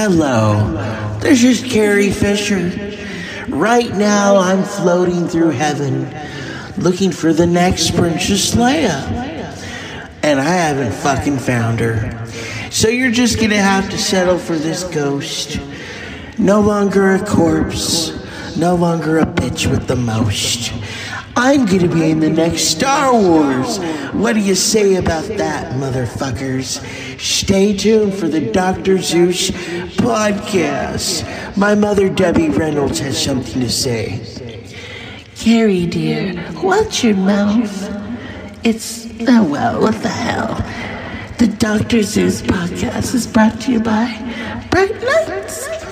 Hello, this is Carrie Fisher. Right now, I'm floating through heaven looking for the next Princess Leia. And I haven't fucking found her. So you're just gonna have to settle for this ghost. No longer a corpse, no longer a bitch with the most. I'm gonna be in the next Star Wars. What do you say about that, motherfuckers? Stay tuned for the Dr. Zeus podcast. My mother, Debbie Reynolds, has something to say. Carrie, dear, watch your mouth. It's, oh well, what the hell. The Dr. Zeus podcast is brought to you by Bright Lights.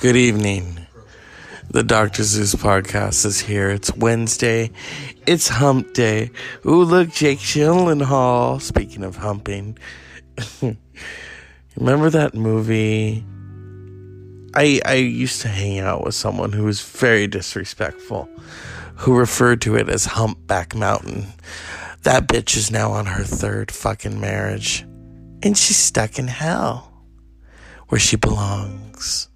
Good evening. The Dr. Zeus podcast is here. It's Wednesday. It's hump day. Ooh, look, Jake Gyllenhaal. Speaking of humping, remember that movie? I I used to hang out with someone who was very disrespectful, who referred to it as Humpback Mountain. That bitch is now on her third fucking marriage, and she's stuck in hell, where she belongs.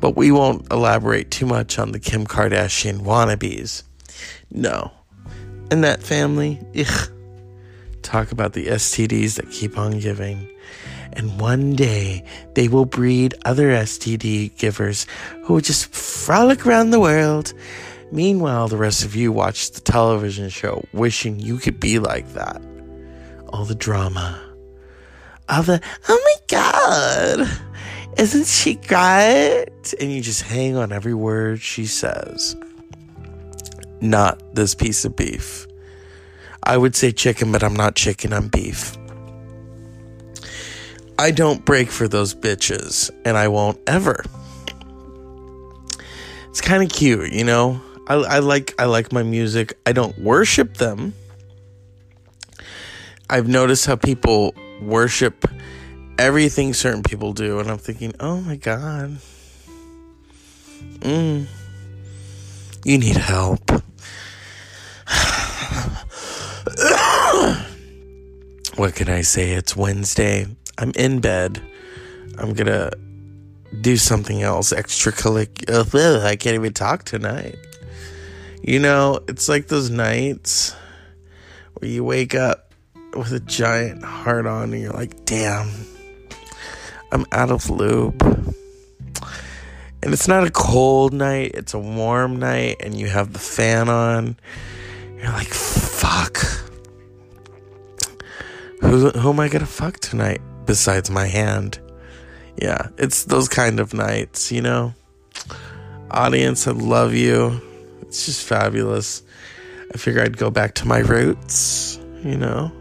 But we won't elaborate too much on the Kim Kardashian wannabes. No. In that family, ugh. Talk about the STDs that keep on giving. And one day they will breed other STD givers who will just frolic around the world. Meanwhile, the rest of you watch the television show wishing you could be like that. All the drama. All the, oh my god isn't she great? And you just hang on every word she says. Not this piece of beef. I would say chicken, but I'm not chicken, I'm beef. I don't break for those bitches, and I won't ever. It's kind of cute, you know. I, I like I like my music. I don't worship them. I've noticed how people worship everything certain people do, and I'm thinking, oh my god, mm, you need help. what can I say? It's Wednesday. I'm in bed. I'm gonna do something else extracurricular. I can't even talk tonight. You know, it's like those nights where you wake up with a giant heart on and you're like, damn, I'm out of lube. And it's not a cold night, it's a warm night, and you have the fan on. You're like, fuck. Who, who am I gonna fuck tonight besides my hand? Yeah, it's those kind of nights, you know? Audience, I love you. It's just fabulous. I figure I'd go back to my roots, you know?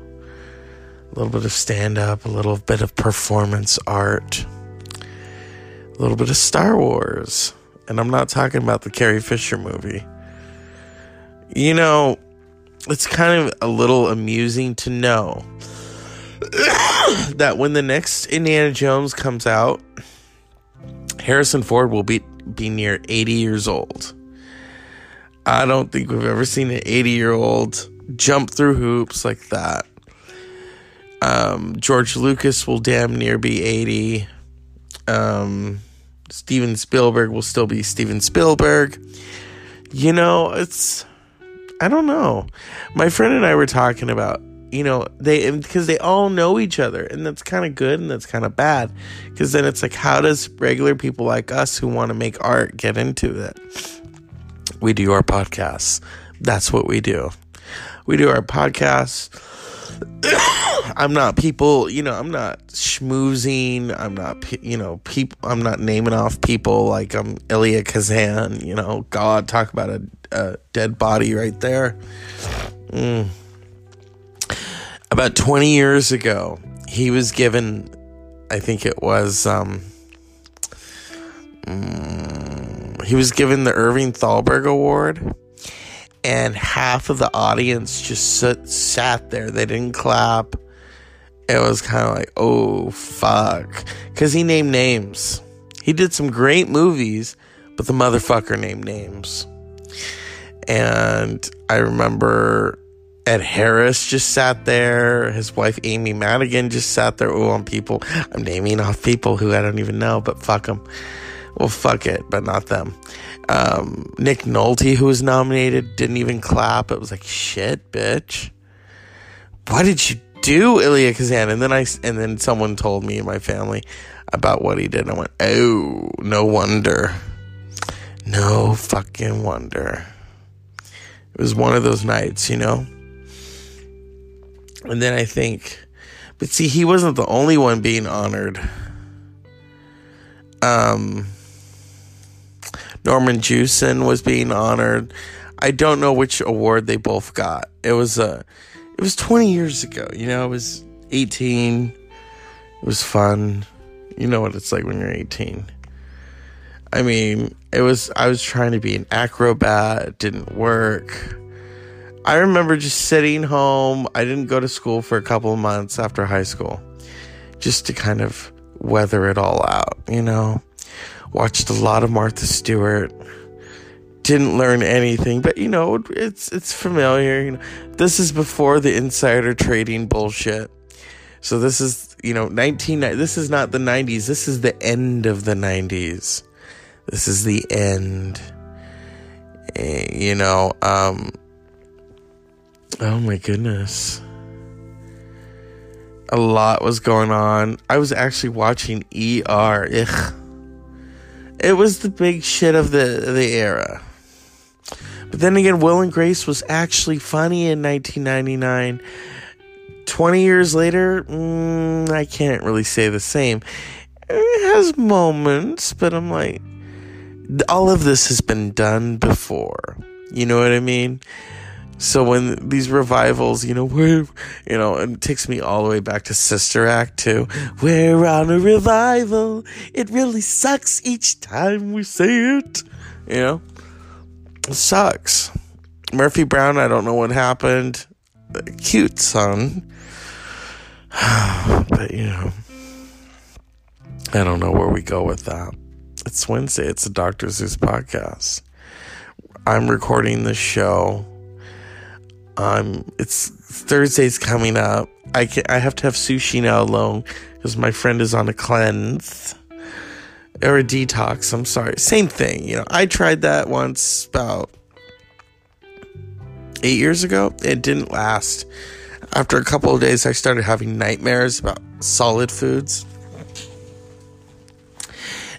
A little bit of stand up, a little bit of performance art, a little bit of Star Wars. And I'm not talking about the Carrie Fisher movie. You know, it's kind of a little amusing to know that when the next Indiana Jones comes out, Harrison Ford will be be near 80 years old. I don't think we've ever seen an 80 year old jump through hoops like that. Um, George Lucas will damn near be 80. Um, Steven Spielberg will still be Steven Spielberg. You know, it's, I don't know. My friend and I were talking about, you know, they, because they all know each other, and that's kind of good and that's kind of bad. Because then it's like, how does regular people like us who want to make art get into it? We do our podcasts. That's what we do. We do our podcasts I'm not people, you know, I'm not schmoozing. I'm not, you know, people, I'm not naming off people like I'm Elia Kazan, you know, God, talk about a, a dead body right there. Mm. About 20 years ago, he was given, I think it was, um, mm, he was given the Irving Thalberg Award and half of the audience just sit, sat there. They didn't clap. It was kind of like, oh, fuck. Because he named names. He did some great movies, but the motherfucker named names. And I remember Ed Harris just sat there. His wife Amy Madigan just sat there. Oh, on people. I'm naming off people who I don't even know, but fuck them. Well, fuck it, but not them. Um, Nick Nolte, who was nominated, didn't even clap. It was like, shit, bitch. What did you do, Elia Kazan? And then I, and then someone told me in my family about what he did. And I went, oh, no wonder. No fucking wonder. It was one of those nights, you know? And then I think, but see, he wasn't the only one being honored. Um, Norman Jewison was being honored. I don't know which award they both got. It was a, uh, it was 20 years ago. You know, it was 18. It was fun. You know what it's like when you're 18. I mean, it was I was trying to be an acrobat, it didn't work. I remember just sitting home. I didn't go to school for a couple of months after high school. Just to kind of weather it all out, you know. Watched a lot of Martha Stewart. Didn't learn anything, but you know, it's it's familiar. You know, this is before the insider trading bullshit. So this is, you know, 19 this is not the 90s. This is the end of the 90s. This is the end. Eh, you know, um oh my goodness a lot was going on. I was actually watching ER. Ugh. It was the big shit of the the era. But then again, Will and Grace was actually funny in 1999. 20 years later, mm, I can't really say the same. It has moments, but I'm like, all of this has been done before. You know what I mean? So when these revivals, you know, where, you know, it takes me all the way back to Sister Act too. We're on a revival. It really sucks each time we say it. You know, it sucks. Murphy Brown, I don't know what happened. Cute son. but, you know, I don't know where we go with that. It's Wednesday. It's a Dr. Zeus podcast. I'm recording the show um, it's Thursday's coming up. I can, I have to have sushi now alone because my friend is on a cleanse or a detox. I'm sorry, same thing. You know, I tried that once about eight years ago. It didn't last. After a couple of days, I started having nightmares about solid foods.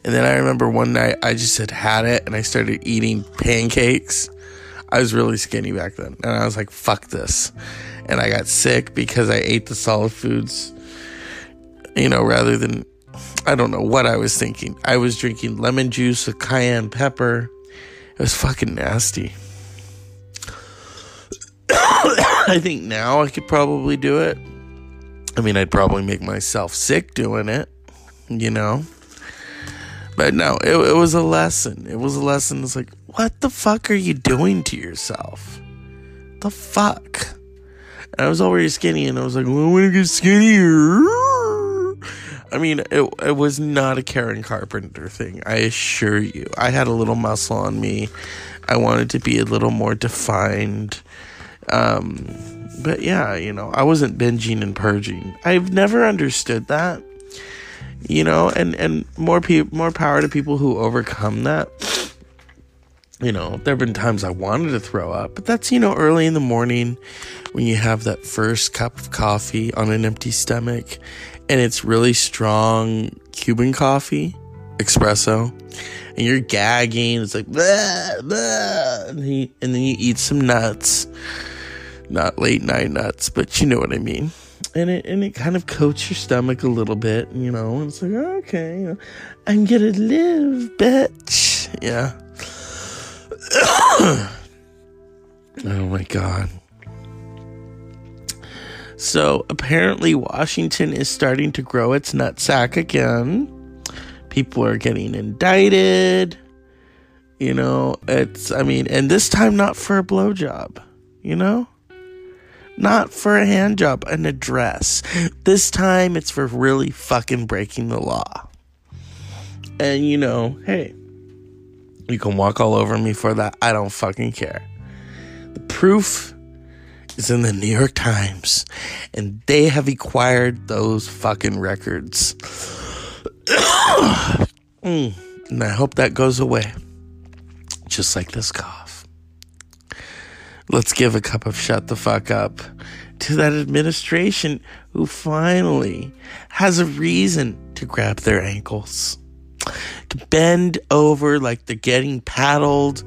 And then I remember one night I just had had it and I started eating pancakes I was really skinny back then. And I was like, fuck this. And I got sick because I ate the solid foods, you know, rather than, I don't know what I was thinking. I was drinking lemon juice with cayenne pepper. It was fucking nasty. I think now I could probably do it. I mean, I'd probably make myself sick doing it, you know? But no, it, it was a lesson. It was a lesson. It's like, what the fuck are you doing to yourself? The fuck? And I was already skinny, and I was like, well, I want to get skinnier. I mean, it, it was not a Karen Carpenter thing. I assure you. I had a little muscle on me. I wanted to be a little more defined. Um, but yeah, you know, I wasn't binging and purging. I've never understood that you know, and and more people, more power to people who overcome that. You know, there have been times I wanted to throw up, but that's you know early in the morning when you have that first cup of coffee on an empty stomach, and it's really strong Cuban coffee, espresso, and you're gagging. It's like blah, blah, and, he, and then you eat some nuts, not late night nuts, but you know what I mean and it and it kind of coats your stomach a little bit, you know. And it's like, okay, I'm gonna live, bitch. Yeah. oh my god. So apparently, Washington is starting to grow its nutsack again. People are getting indicted. You know, it's, I mean, and this time not for a blowjob, you know? not for a hand job, an address. This time it's for really fucking breaking the law. And you know, hey, You can walk all over me for that. I don't fucking care. The proof is in the New York Times, and they have acquired those fucking records. mm, and I hope that goes away. Just like this cough. Let's give a cup of shut the fuck up to that administration who finally has a reason to grab their ankles, bend over like they're getting paddled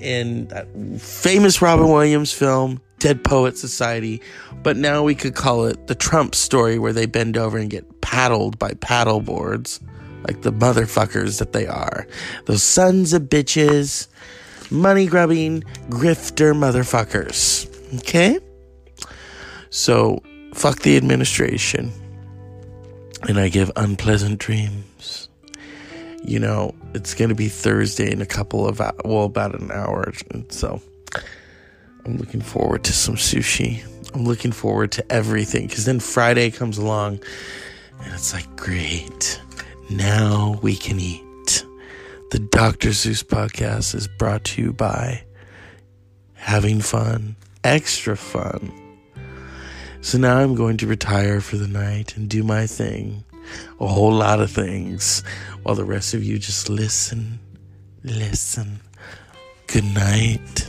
in that famous Robin Williams film, Dead Poet Society, but now we could call it the Trump story where they bend over and get paddled by paddle boards, like the motherfuckers that they are. Those sons of bitches, money grubbing, grifter motherfuckers. Okay? So, fuck the administration. And I give unpleasant dreams. You know, it's going to be Thursday in a couple of, well, about an hour. So, I'm looking forward to some sushi. I'm looking forward to everything because then Friday comes along and it's like, great. Now we can eat. The Dr. Zeus podcast is brought to you by having fun, extra fun. So now I'm going to retire for the night and do my thing. A whole lot of things. While the rest of you just listen, listen. Good night.